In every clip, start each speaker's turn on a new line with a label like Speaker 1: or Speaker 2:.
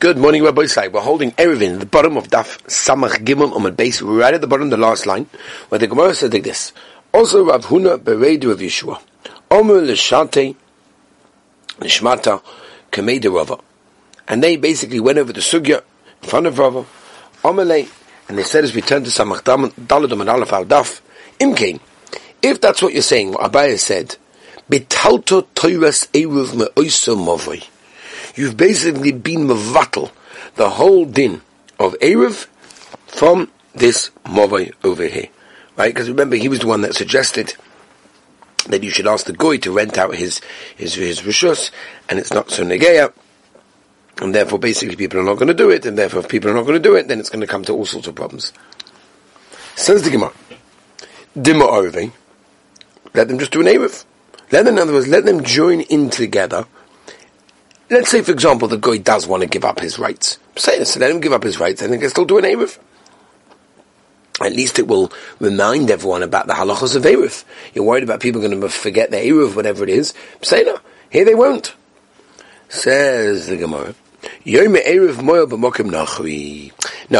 Speaker 1: Good morning, Rabbosai. We're holding Eiruvin at the bottom of Daf Samach Gimel on the base. We're right at the bottom, the last line, where the Gemara says like this. Also, Rav Huna bereidu of Yeshua. Omer l'shate l'shmata kamei Rava. And they basically went over the sugya in front of Rava. Omerle, and they said as we turn to Samach Daladum and Aleph al Daf, Imkein. If that's what you're saying, what Abaye said, Betalto toiras eruv me'oiso movoi you've basically been mevatel the whole din of Erev from this Movai over here. Right? Because remember, he was the one that suggested that you should ask the Goy to rent out his, his, his Rishus, and it's not so Negeya, and therefore basically people are not going to do it, and therefore if people are not going to do it, then it's going to come to all sorts of problems. Says the Gemara, Dima Arve, let them just do an Erev. Let them, in other words, let them join in together, Let's say, for example, the guy does want to give up his rights. Say this, let him give up his rights, and he can still do an Erev. At least it will remind everyone about the halachos of Erev. You're worried about people going to forget the Erev, whatever it is. Say no, here they won't. Says the Gemara. No,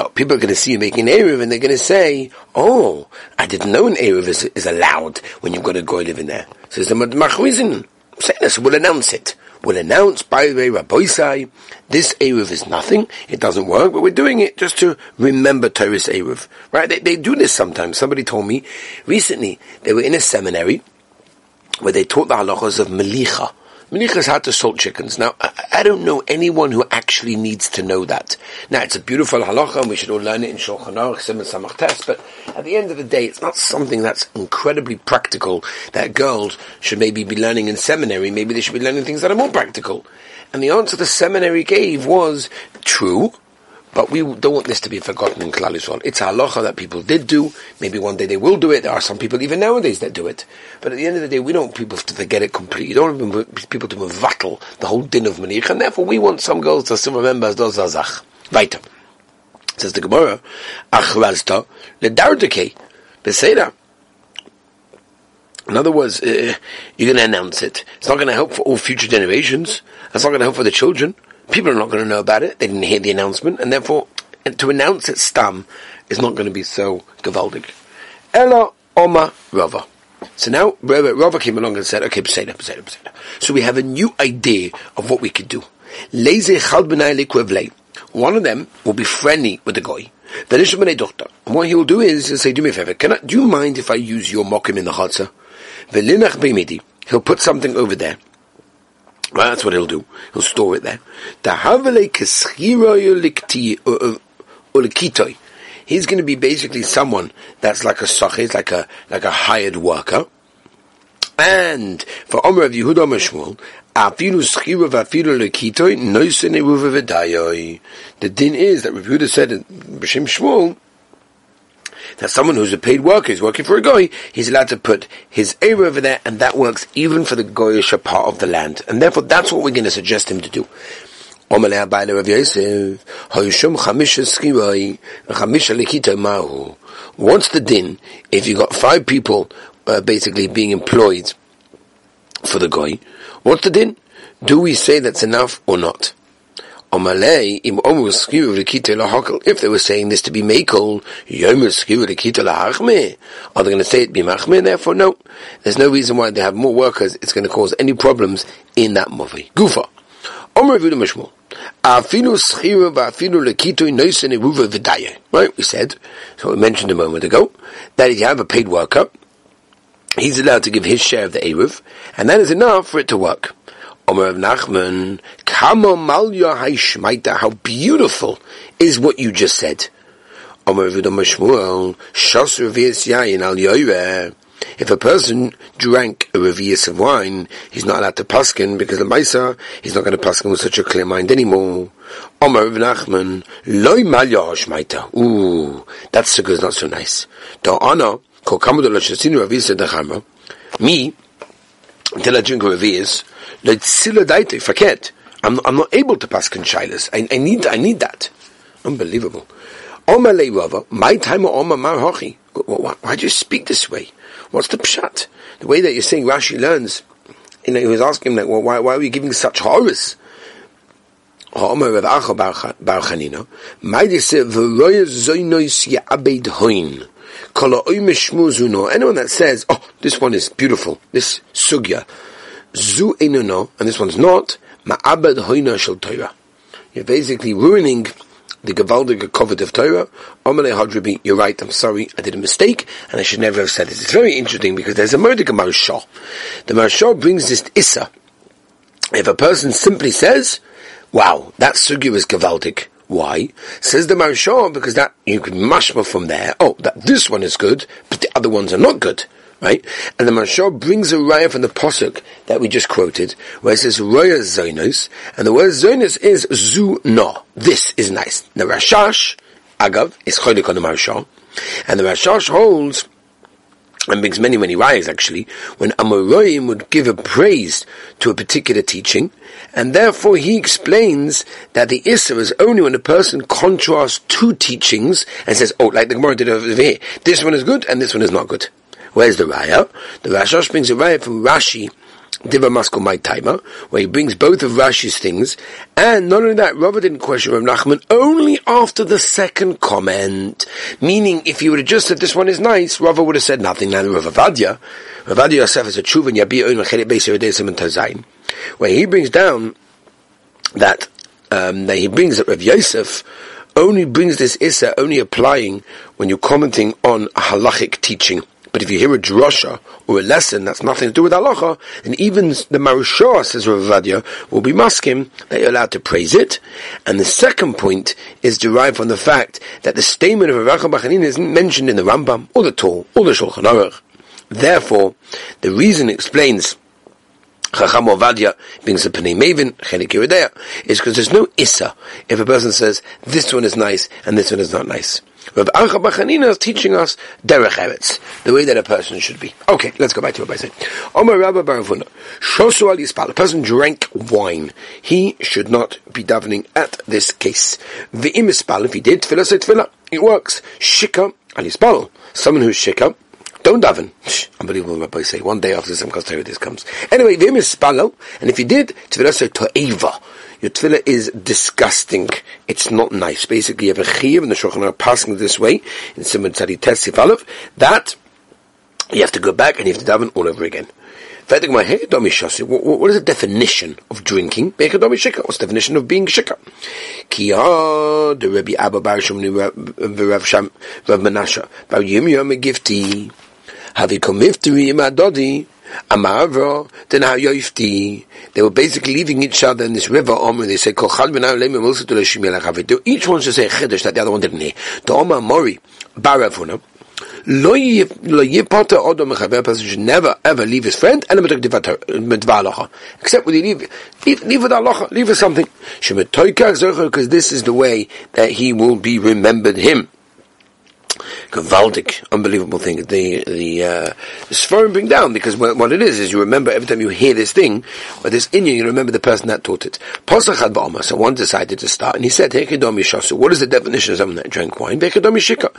Speaker 1: people are going to see you making an Erev and they're going to say, oh, I didn't know an Erev is, is allowed when you've got a guy living there. Says the Machrizin. Say this, we'll announce it will announce, by the way, Rabbi this Eruv is nothing, it doesn't work, but we're doing it just to remember Torah's Eruv. Right? They, they do this sometimes. Somebody told me recently, they were in a seminary where they taught the halachas of Melicha. Menichas had to salt chickens. Now, I, don't know anyone who actually needs to know that. Now, it's a beautiful halacha, and we should all learn it in Shulchan Aruch, Simon Samach but at the end of the day, it's not something that's incredibly practical that girls should maybe be learning in seminary. Maybe they should be learning things that are more practical. And the answer the seminary gave was true, but we don't want this to be forgotten in Klal Yisrael. It's a halacha that people did do. Maybe one day they will do it. There are some people even nowadays that do it. But at the end of the day, we don't want people to forget it completely. You don't want people to mevattle the whole din of manich, and therefore we want some girls to still remember as those azach. Weiter. Says the Gemara, Achrazta ledardeke beseda. In other words, uh, you're going to announce it. It's not going to help for all future generations. It's not going to help for the children. People are not going to know about it. They didn't hear the announcement, and therefore, to announce it stam is not going to be so gewaldig. Ella Oma Rava. So now Rava came along and said, okay, Peseda, Peseda, Peseda. So we have a new idea of what we could do. One of them will be friendly with the guy. And what he will do is, he'll say, do me a favor, can I, do you mind if I use your mokim in the chatzah? He'll put something over there. Well, that's what he'll do. He'll store it there. He's going to be basically someone that's like a sochis, like a like a hired worker. And for Omer of Yehuda Mashmuel, afilu schira v'afilu lekitoi noisen eruva v'dayoi. The din is that Rav Yehuda said in B'Shem Shmuel that someone who's a paid worker is working for a goy, he's allowed to put his area over there, and that works even for the goyish part of the land. And therefore, that's what we're going to suggest him to do. Once the din, if you've got five people uh, basically being employed for the goy, what's the din? Do we say that's enough or not? If they were saying this to be Mekel, are they going to say it be Machmir? Therefore, no. There's no reason why they have more workers, it's going to cause any problems in that movie. Gufa. Right, we said, so we mentioned a moment ago, that if you have a paid worker, he's allowed to give his share of the Eruv, and that is enough for it to work. Omer Nachman, Kama Malya Haishmaita, how beautiful is what you just said. Omer of Shmuel, Shasur Yayin Al. If a person drank a revius of wine, he's not allowed to paskin because the Maisa, he's not going to paskin with such a clear mind anymore. Omer of Nachman, Loi Malya Hashmaita. Ooh, that's so good, not so nice. Do Ana, Kol Kamadu Lashasinu Revius Edachama. Me, until I drink a revius, forget. I'm, I'm not able to pass conchilas. I, I need I need that. Unbelievable. my time Why do you speak this way? What's the pshat? The way that you're saying Rashi learns. You know, he was asking him like, well, why, why are we giving such horrors? Ha'omer Rav Acha Bar Chanina, Maidi se v'roya zoynois ya'abed hoin. Anyone that says, oh, this one is beautiful, this sugya, zu enono, and this one's not, ma'abed hoina shel Torah. You're basically ruining the Gavaldige covet of Torah. Amalei Hadrabi, you're right, I'm sorry, I did a mistake, and I should never have said this. It's very interesting because there's a murder Marsha. The Maharsha brings this Issa. If a person simply says, wow, that sugya is Gavaldik, why? Says the Maharsha, because that, you can mashma from there, oh, that this one is good, but the other ones are not good. Right? And the Mashal brings a raya from the Posuk that we just quoted, where it says Raya Zonos, and the word Zonos is Zu No. This is nice. The Rashash, Agav, is Chodik on the Mashal, and the Rashash holds and brings many, many rayas actually, when Amoroim would give a praise to a particular teaching, and therefore he explains that the Issa is only when a person contrasts two teachings and says, oh, like the Gemara did over here, this one is good and this one is not good. Where's the raya? The Rashash brings a raya from Rashi, Diva Maskal My Timer, where he brings both of Rashi's things, and not only that, Rava didn't question Rav Nachman only after the second comment. Meaning, if he would have just said this one is nice, Rava would have said nothing. Now, Rav Ovadia, Rav Ovadia Yosef is a Chuvan Yabi Mechelet and Tazayin, where he brings down that, um, that he brings that Rav Yosef only brings this Issa only applying when you're commenting on halachic teaching. But if you hear a drasha or a lesson that's nothing to do with halacha, then even the Marushah, says Rav Vadia, will be maskim that you're allowed to praise it. And the second point is derived from the fact that the statement of Rav Bachanin isn't mentioned in the Rambam, or the Torah, or the Shulchan Aruch. Therefore, the reason explains Chacham Ovadia brings a Pnei Maven, Chelik Yeridea, is because there's no Issa if a person says, this one is nice and this one is not nice. Rav Acha Bachanina is teaching us derech eretz, the way that a person should be. Okay, let's go back to what I said. Omar Rabba Baravuna, Shosu al Yispal, a person drank wine. He should not be davening at this case. V'im Yispal, if he did, tefillah say tefillah. It works. Shika al Yispal, someone who's shika, don't daven. Unbelievable what I say. One day after some Torah this comes. Anyway, v'im Yispalo, and if you did, tefillah say to'eva your tefillah is disgusting. It's not nice. Basically, you have a chiyuv, and the Shulchan are passing this way, in Simon Tzadi Tesif Aleph, that you have to go back and you have to daven all over again. What is the definition of drinking? What's the definition of being shika? Kia, the Rebbe Abba Rav Rav Havi Komifti Imadodi Amavro, then how Yoifti. They were basically leaving each other in this river Omer. They said, Each one should say a chiddush that the other one didn't hear. The Omer Mori, Baravuna, Lo yipata odom mechaver, a person should never ever leave his friend, and except when you leave, leave, leave with Allah, leave with something. Because this is the way that he will be remembered him gewaltig, unbelievable thing. The the uh, bring down because what, it is is you remember every time you hear this thing or this in you, remember the person that taught it. So one decided to start, and he said, "Hekedom yishasu." What is the definition of someone that drank wine? Hekedom yishika.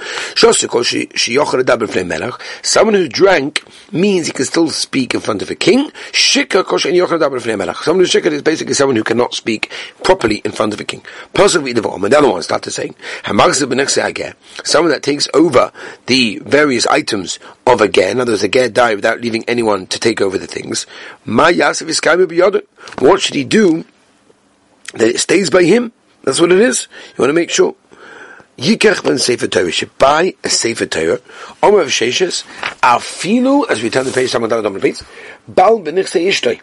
Speaker 1: melach. Someone who drank means he can still speak in front of a king. Shika melach. Someone who's shika is basically someone who cannot speak properly in front of a king. Possibly the And the other one started saying, "Someone that takes over." Over the various items of a ger. In other words, a ger without leaving anyone to take over the things. What should he do that it stays by him? That's what it is. You want to make sure. Yikach ben Sefer Torah should buy a Sefer Torah. Omer of Sheshes, Afilu, as we turn the page, someone down the page, Bal benichse ishtoi.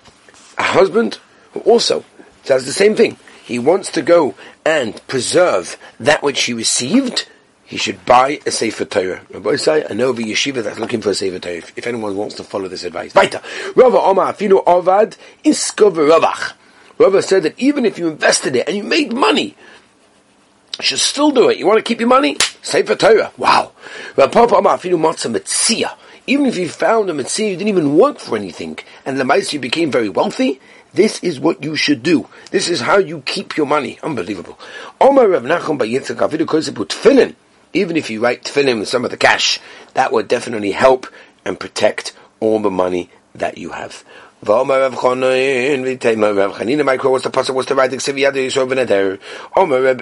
Speaker 1: A husband who also does the same thing. He wants to go and preserve that which he received he should buy a Sefer Torah. I know of a yeshiva that's looking for a Sefer Torah, if, if anyone wants to follow this advice. Weiter. Rava Omar Afinu Avad Iskov Ravach. Rava said that even if you invested it and you made money, you should still do it. You want to keep your money? Sefer Torah. Wow. Omar Afinu Matzah Metzia. Even if you found a Metzia, you didn't even work for anything, and the you became very wealthy, this is what you should do. This is how you keep your money. Unbelievable. Omar Rav Nachum Bayitzak Afidu Koziput Tfilin even if you write tefillin with some of the cash, that would definitely help and protect all the money that you have. Was the pasuk write the Yadu Yisrael v'neder.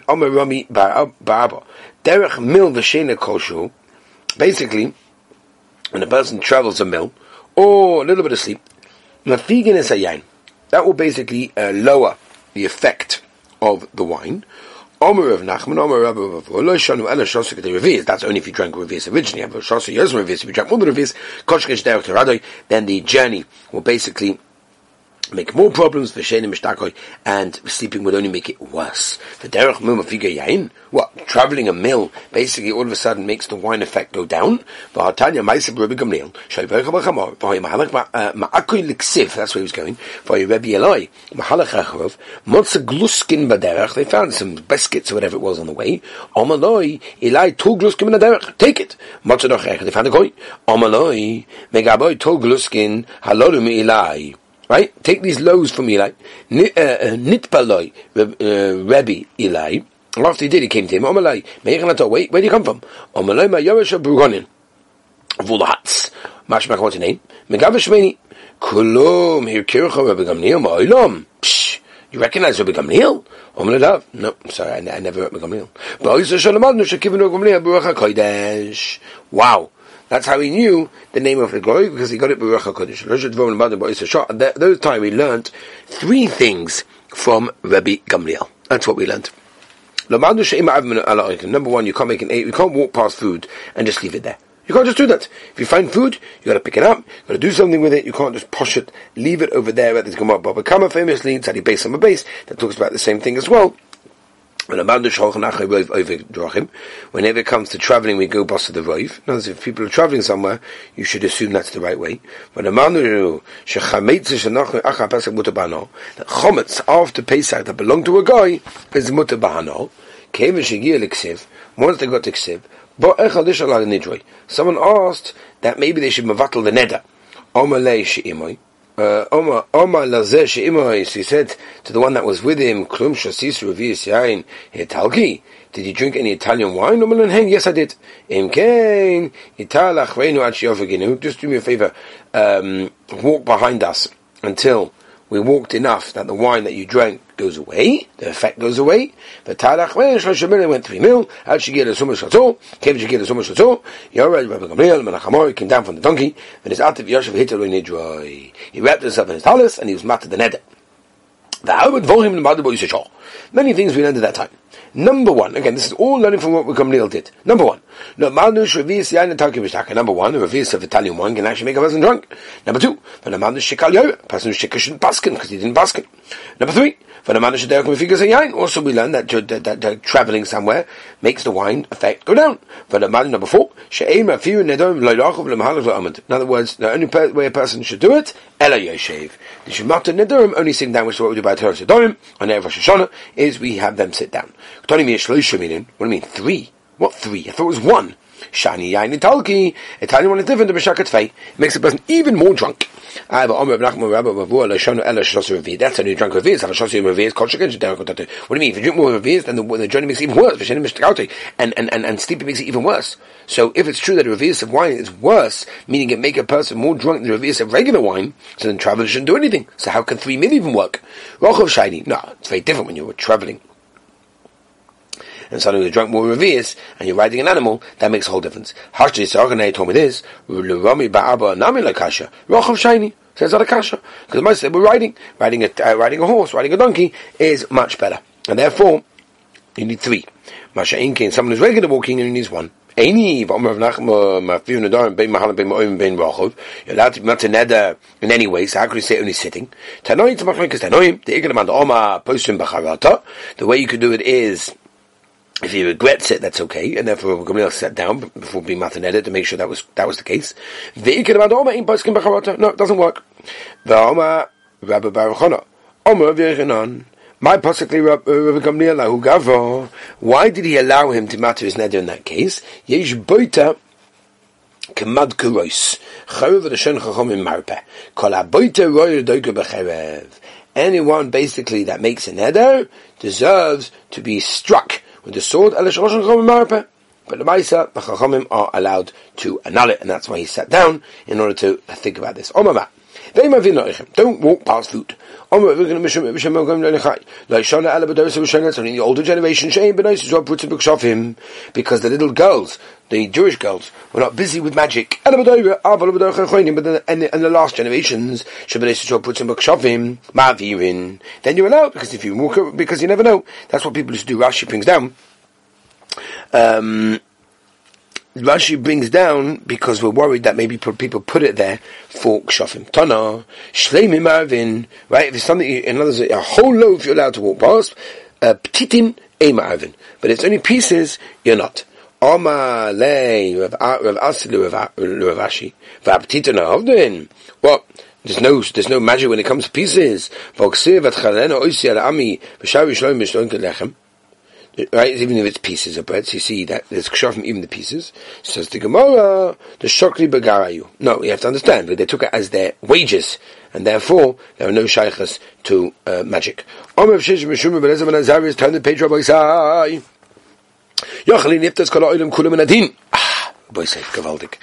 Speaker 1: Omer Rami Bar Derech Mil Koshu. Basically, when a person travels a mil or a little bit of sleep, is a. That will basically uh, lower the effect of the wine. Omer of Nachman, Omer of Ela Revis. That's only if you drank Revis originally. But Shosik Yosem Revis. If you drank more Revis, then the journey will basically make more problems for Shenim Mishtakoi, and sleeping would only make it worse. The Derech Mumafiga Yain, what, traveling a mill, basically all of a sudden makes the wine effect go down. Liksiv, that's where he was going, they found some biscuits or whatever it was on the way, take it. They found a Eli, Right? Take these loaves from Eli. Uh, uh, Nitbaloi, uh, Rebbe Eli. After he did, he came to him. Omalai, wait, where do you come from? Omalai, ma Yoresh Brugonin. The. Mashmach, what's your name? Megav Shmeni. Kulum, here Kircha, Rebbe Gamliel, Ma'ilam. Psh, you recognize Rebbe Gamliel? Omalai, no, sorry, I, I never heard Rebbe Gamliel. But Isa Shalom, Shekivin Gamliel, b'Ruach HaKodesh. Wow. That's how he knew the name of the glory because he got it b'Ruach Hakodesh. At those time, we learned three things from Rabbi Gamliel. That's what we learned. Number one, you can't make an eight. You can't walk past food and just leave it there. You can't just do that. If you find food, you got to pick it up. You got to do something with it. You can't just push it, leave it over there. At this Gemara Baba Kama famously, Base on a base that talks about the same thing as well. Whenever it comes to traveling, we go bust to the roiv. In if people are traveling somewhere, you should assume that's the right way. When chometz after Pesach that belong to a guy is mutter bahano. Once they got to ksiv, someone asked that maybe they should mavatal the neder. Uh, Omar Lazeh She'imois, he said to the one that was with him, Klum Shasisu Revius Yain Hitalki, did you drink any Italian wine? Yes I did. Im Kain, Italach Reinu Ad just do me a favor, um, walk behind us until we walked enough that the wine that you drank goes away, the effect goes away. The Tarach went three mil, Al Shigir Sumash Chatzor, Kev Shigir Sumash Chatzor, Yored Rabbi Gamliel, Menachamor, came down from the donkey, and his Ativ Yoshev hit Nidroi. He wrapped himself in his talus, and he was matted the neder. Many things we learned at that time. Number one, again, this is all learning from what Gamliel did. Number one, no malnush revis yain and Number one, the revis of Italian wine can actually make a person drunk. Number two, when a malnush shikal yo, person who shikal shouldn't baskin because he didn't baskin. Number three, when a malnush derek figures a yain. Also, we learn that, that, that, that, traveling somewhere makes the wine effect go down. When a malnush number four, she'eim afiru nedom loydachov lemhalach In other words, the only per- way a person should do it, ela yoshev. The shemata nedarim only sitting down, which is what we do by Torah Sedorim, on Erev Hashanah, is we have them sit down. What do you mean three? What three? I thought it was one. Shani Yain Italki. Italian one is different to Beshakat Fei. Makes a person even more drunk. I have a Omer Nachman Rabba Bavu La Ela Shosu Revi. That's a new drunk Revi. Have a Shosu Revi. Kol Shekin Shadar What do you mean? If you drink more Revi, then the, the journey makes it even worse. Vishenim Mishtakauti. And, and, and, and sleeping makes it even worse. So if it's true that a Revi of wine is worse, meaning it make a person more drunk than a Revi of regular wine, so then travelers shouldn't do anything. So how can three mil even work? Rochov Shiny. No, it's very different when you're traveling and suddenly you drunk more reveres, and you're riding an animal, that makes a whole difference. Harshdi Sarganei told me this, Rami Ba'aba Nami Lakasha, Rochav Shiny, says that a kasha. Because most say we're riding, riding a, uh, riding a horse, riding a donkey is much better. And therefore, you need three. Masha Inkin, someone who's regular walking, and he needs one. Any You're allowed to be neder in any way, so how could you say only sitting? Tanoim to machlokes tanoim, the ignaman the oma postum b'charata. The way you could do it is if he regrets it, that's okay, and therefore Gamliel sat down before being mataneded to make sure that was that was the case. No, it doesn't work. My possibly uh, Rabbi Gamliel. Why did he allow him to matter his neder in that case? Boita kemad kuros charev l'shen chachomim marpe kol royer. Anyone basically that makes a neder deserves to be struck with the sword, but the Maisa, the Chachamim are allowed to annul it, and that's why he sat down in order to think about this. Omama. Don't walk past food. In the older generation, because the little girls, the Jewish girls, were not busy with magic. But in the, in the last generations, then you're allowed, because if you walk, because you never know. That's what people used to do. Rashi brings down. Um, Rashi brings down because we're worried that maybe people put it there for kshafim. Tana, shleimim marvin, right? If it's something, in other words, a whole loaf you're allowed to walk past, uh, petitin, a marvin. But it's only pieces, you're not. Oma le, Rav Asilu, Rav Ashi, v'apetitin avdin. What? There's no, there's no magic when it comes to pieces. Right? Even if it's pieces of bread, so you see that there's kshar from even the pieces. Says the Gemara, the shokri begarayu. No, you have to understand, but they took it as their wages, and therefore there are no shaykhs to uh, magic. The page Rabbi kol ha'olim kulam. Ah, gavaldik.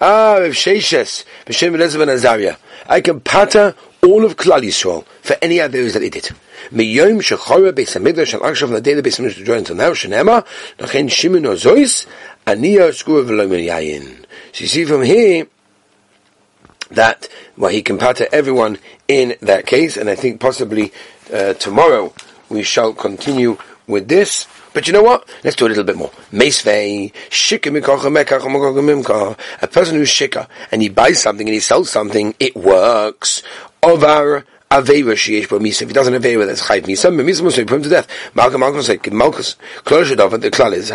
Speaker 1: Ah, v'sheshes, v'shem v'lezem and azaria. I can patter all of Klal Yisrael for any others that he did. Miyom shechora beis hamikdash al akshav na daily beis hamikdash join until now shenema lachen shimun ozois aniya skura v'lo yayin. So you see from here that well he can patter everyone in that case, and I think possibly uh, tomorrow we shall continue with this. But you know what? Let's do a little bit more. Meisvei, A person who's shika and he buys something and he sells something, it works. Ovar Aveira sheyesh bo misa. If he doesn't Aveira, that's chayv misa. But misa must put him to death. Malcolm Malcolm said, Malchus, closure dova, the klal is.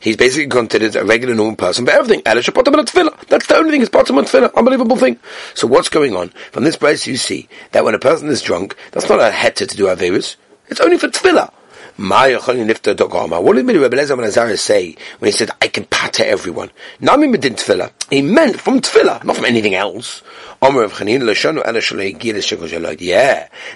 Speaker 1: He's basically considered a regular normal person, but everything. That's the only thing, is potam tefillah. Unbelievable thing. So what's going on? From this place you see that when a person is drunk, that's not a heter to do Aveiras. It's only for tefillah. What did Rebbe Lezer ben Azariah say when he said, I can patter everyone? Nami medin tefillah. He meant from tefillah, not from anything else. Yeah,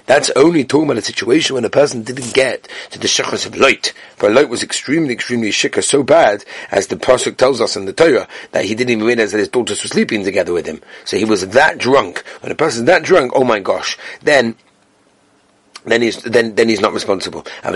Speaker 1: that's only talking about a situation when a person didn't get to the shechus of light. For light was extremely, extremely shikha, so bad, as the Pasuk tells us in the Torah, that he didn't even realize that his daughters were sleeping together with him. So he was that drunk. When a person's that drunk, oh my gosh, then then he's then then he's not responsible. From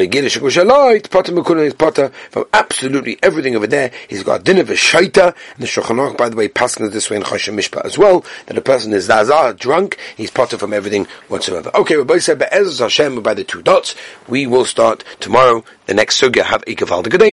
Speaker 1: absolutely everything over there, he's got dinner for shaita. And the Shulchan by the way, passing this way in Choshen Mishpat as well, that a person is zazah, drunk, he's potter from everything whatsoever. Okay, Rabbi said, Be'ez Hashem by the two dots. We will start tomorrow. The next sugya have a good day.